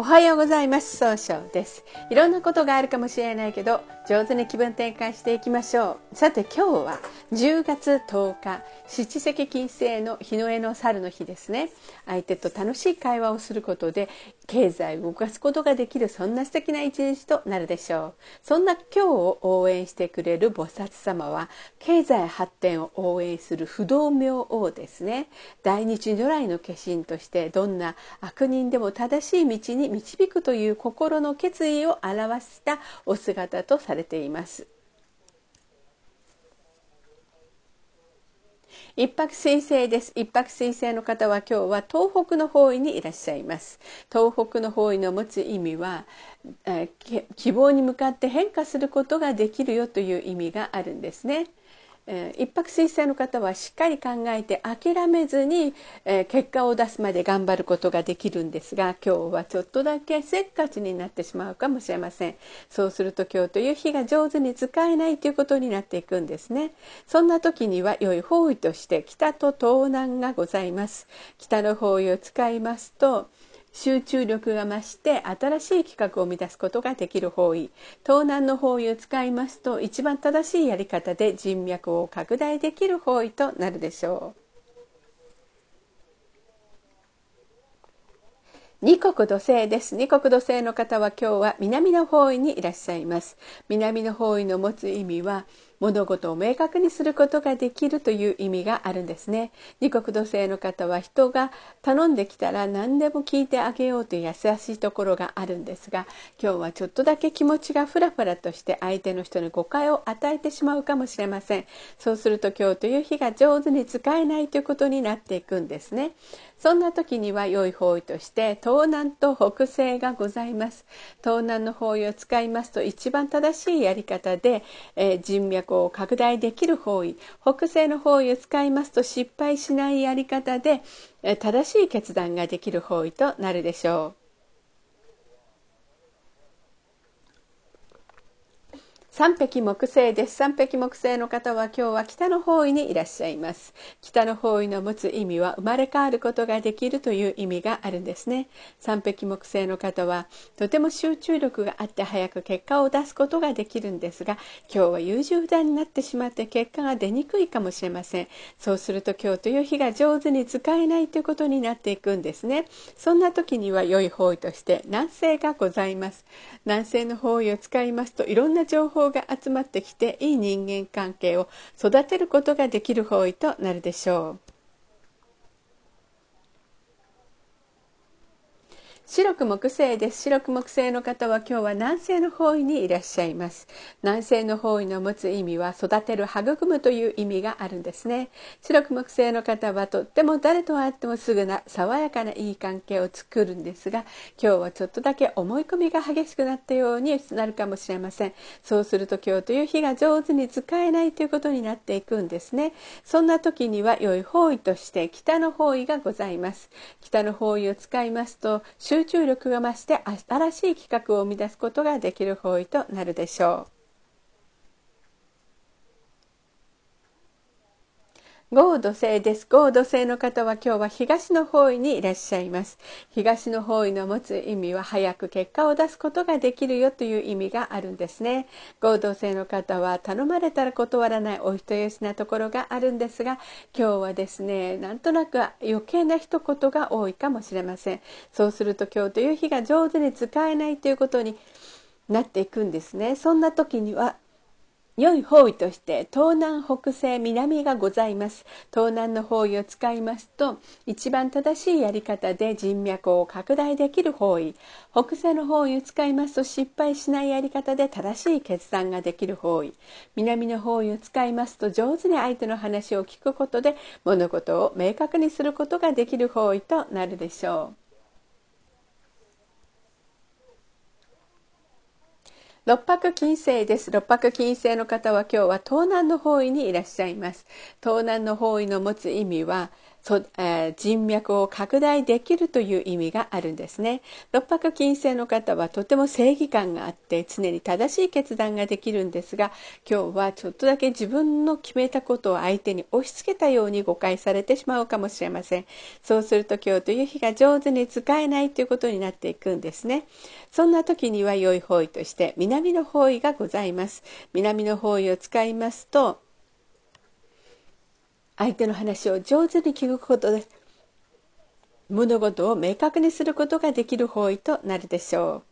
おはようございます。総称です。いろんなことがあるかもしれないけど上手に気分転換していきましょう。さて今日は10月10日七石金星の日の絵の猿の日ですね。相手と楽しい会話をすることで経済を動かすことができるそんな素敵な一日となるでしょう。そんな今日を応援してくれる菩薩様は経済発展を応援する不動明王ですね。大日如来の化身としてどんな悪人でも正しい道に導くという心の決意を表したお姿とされています。一泊水星です。一泊水星の方は今日は東北の方位にいらっしゃいます。東北の方位の持つ意味は、え希望に向かって変化することができるよという意味があるんですね。えー、一泊水星の方はしっかり考えて諦めずに、えー、結果を出すまで頑張ることができるんですが今日はちょっとだけせっかちになってしまうかもしれません。そうすると今日という日が上手に使えないということになっていくんですね。そんな時には良い方位として北と東南がございます。北の方位を使いますと集中力が増して新しい企画を生み出すことができる方位。東南の方位を使いますと一番正しいやり方で人脈を拡大できる方位となるでしょう。二国土星です。二国土星の方は今日は南の方位にいらっしゃいます。南の方位の持つ意味は物事を明確にすることができるという意味があるんですね。二国土星の方は人が頼んできたら何でも聞いてあげようという優しいところがあるんですが今日はちょっとだけ気持ちがフラフラとして相手の人に誤解を与えてしまうかもしれません。そうすると今日という日が上手に使えないということになっていくんですね。そんな時には良い方位として東南と北西がございます。東南の方位を使いますと一番正しいやり方で、えー、人脈を拡大できる方位北西の方位を使いますと失敗しないやり方で、正しい決断ができる方位となるでしょう。三匹木星です。三匹木星の方は今日は北の方位にいらっしゃいます。北の方位の持つ意味は生まれ変わることができるという意味があるんですね。三匹木星の方はとても集中力があって早く結果を出すことができるんですが今日は優柔不断になってしまって結果が出にくいかもしれません。そうすると今日という日が上手に使えないということになっていくんですね。そんな時には良い方位として南西がございます。南西の方位を使いますといろんな情報が集まってきていい人間関係を育てることができる方位となるでしょう。白く木星です。白く木星の方は今日は南西の方位にいらっしゃいます。南西の方位の持つ意味は育てる育むという意味があるんですね。白く木星の方はとっても誰と会ってもすぐな爽やかないい関係を作るんですが今日はちょっとだけ思い込みが激しくなったようになるかもしれません。そうすると今日という日が上手に使えないということになっていくんですね。そんな時には良い方位として北の方位がございます。北の方位を使いますと集中力が増して新しい企画を生み出すことができる方位となるでしょう。合土星です。合土星の方は今日は東の方位にいらっしゃいます。東の方位の持つ意味は早く結果を出すことができるよという意味があるんですね。合土星の方は頼まれたら断らないお人よしなところがあるんですが、今日はですね、なんとなく余計な一言が多いかもしれません。そうすると今日という日が上手に使えないということになっていくんですね。そんな時には良い方位として東南北西南がございます。東南の方位を使いますと一番正しいやり方で人脈を拡大できる方位。北西の方位を使いますと失敗しないやり方で正しい決断ができる方位。南の方位を使いますと上手に相手の話を聞くことで物事を明確にすることができる方位となるでしょう。六白金星です。六白金星の方は今日は東南の方位にいらっしゃいます。東南の方位の持つ意味は、そえー人脈を拡大できるという意味があるんですね。六白金星の方はとても正義感があって常に正しい決断ができるんですが今日はちょっとだけ自分の決めたことを相手に押し付けたように誤解されてしまうかもしれません。そうすると今日という日が上手に使えないということになっていくんですね。そんな時には良い方位として南の方位がございます。南の方位を使いますと相手の話を上手に聞くことで物事を明確にすることができる方位となるでしょう。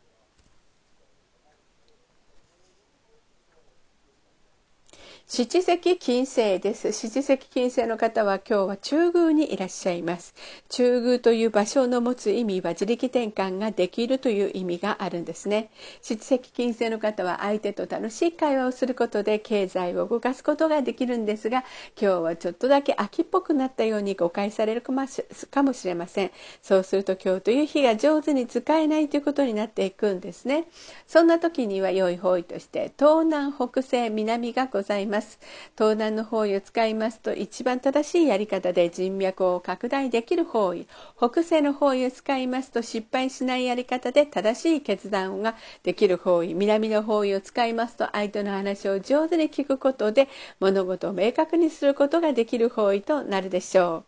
七石金星です。七石金星の方は今日は中宮にいらっしゃいます。中宮という場所の持つ意味は自力転換ができるという意味があるんですね。七石金星の方は相手と楽しい会話をすることで経済を動かすことができるんですが、今日はちょっとだけ秋っぽくなったように誤解されるかもしれません。そうすると今日という日が上手に使えないということになっていくんですね。そんな時には良い方位として東南北西南がございます。ます。東南の方位を使いますと一番正しいやり方で人脈を拡大できる方位。北西の方位を使いますと失敗しないやり方で正しい決断ができる方位。南の方位を使いますと相手の話を上手に聞くことで物事を明確にすることができる方位となるでしょう。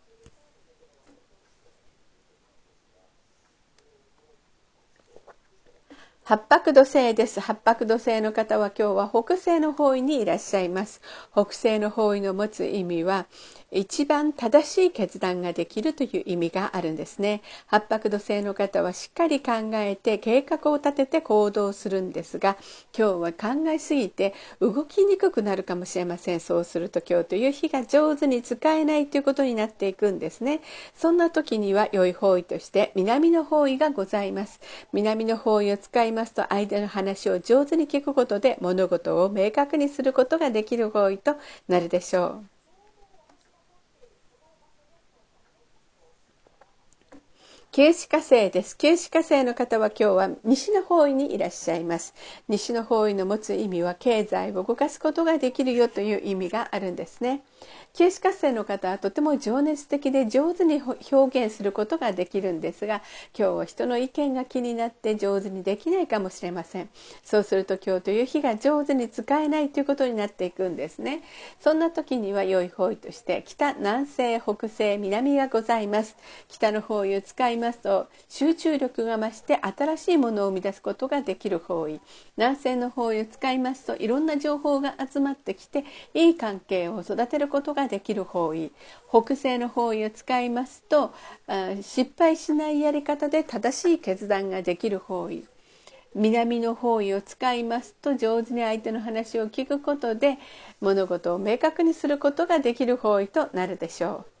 八白土星です。八白土星の方は今日は北西の方位にいらっしゃいます。北西の方位の持つ意味は、一番正しい決断ができるという意味があるんですね。八白土星の方はしっかり考えて計画を立てて行動するんですが、今日は考えすぎて動きにくくなるかもしれません。そうすると今日という日が上手に使えないということになっていくんですね。そんな時には良い方位として南の方位がございます。南の方位を使いますますと相手の話を上手に聞くことで物事を明確にすることができる方位となるでしょう。旧歯火星です。旧歯火星の方は今日は西の方位にいらっしゃいます。西の方位の持つ意味は経済を動かすことができるよという意味があるんですね。旧歯活性の方はとても情熱的で上手に表現することができるんですが今日は人の意見が気になって上手にできないかもしれません。そうすると今日という日が上手に使えないということになっていくんですね。そんな時には良い方位として北南西北西南がございます。北の方位を使いますと集中力が増して新しいものを生み出すことができる方位南西の方位を使いますといろんな情報が集まってきていい関係を育てることがができる方位北西の方位を使いますと失敗しないやり方で正しい決断ができる方位南の方位を使いますと上手に相手の話を聞くことで物事を明確にすることができる方位となるでしょう。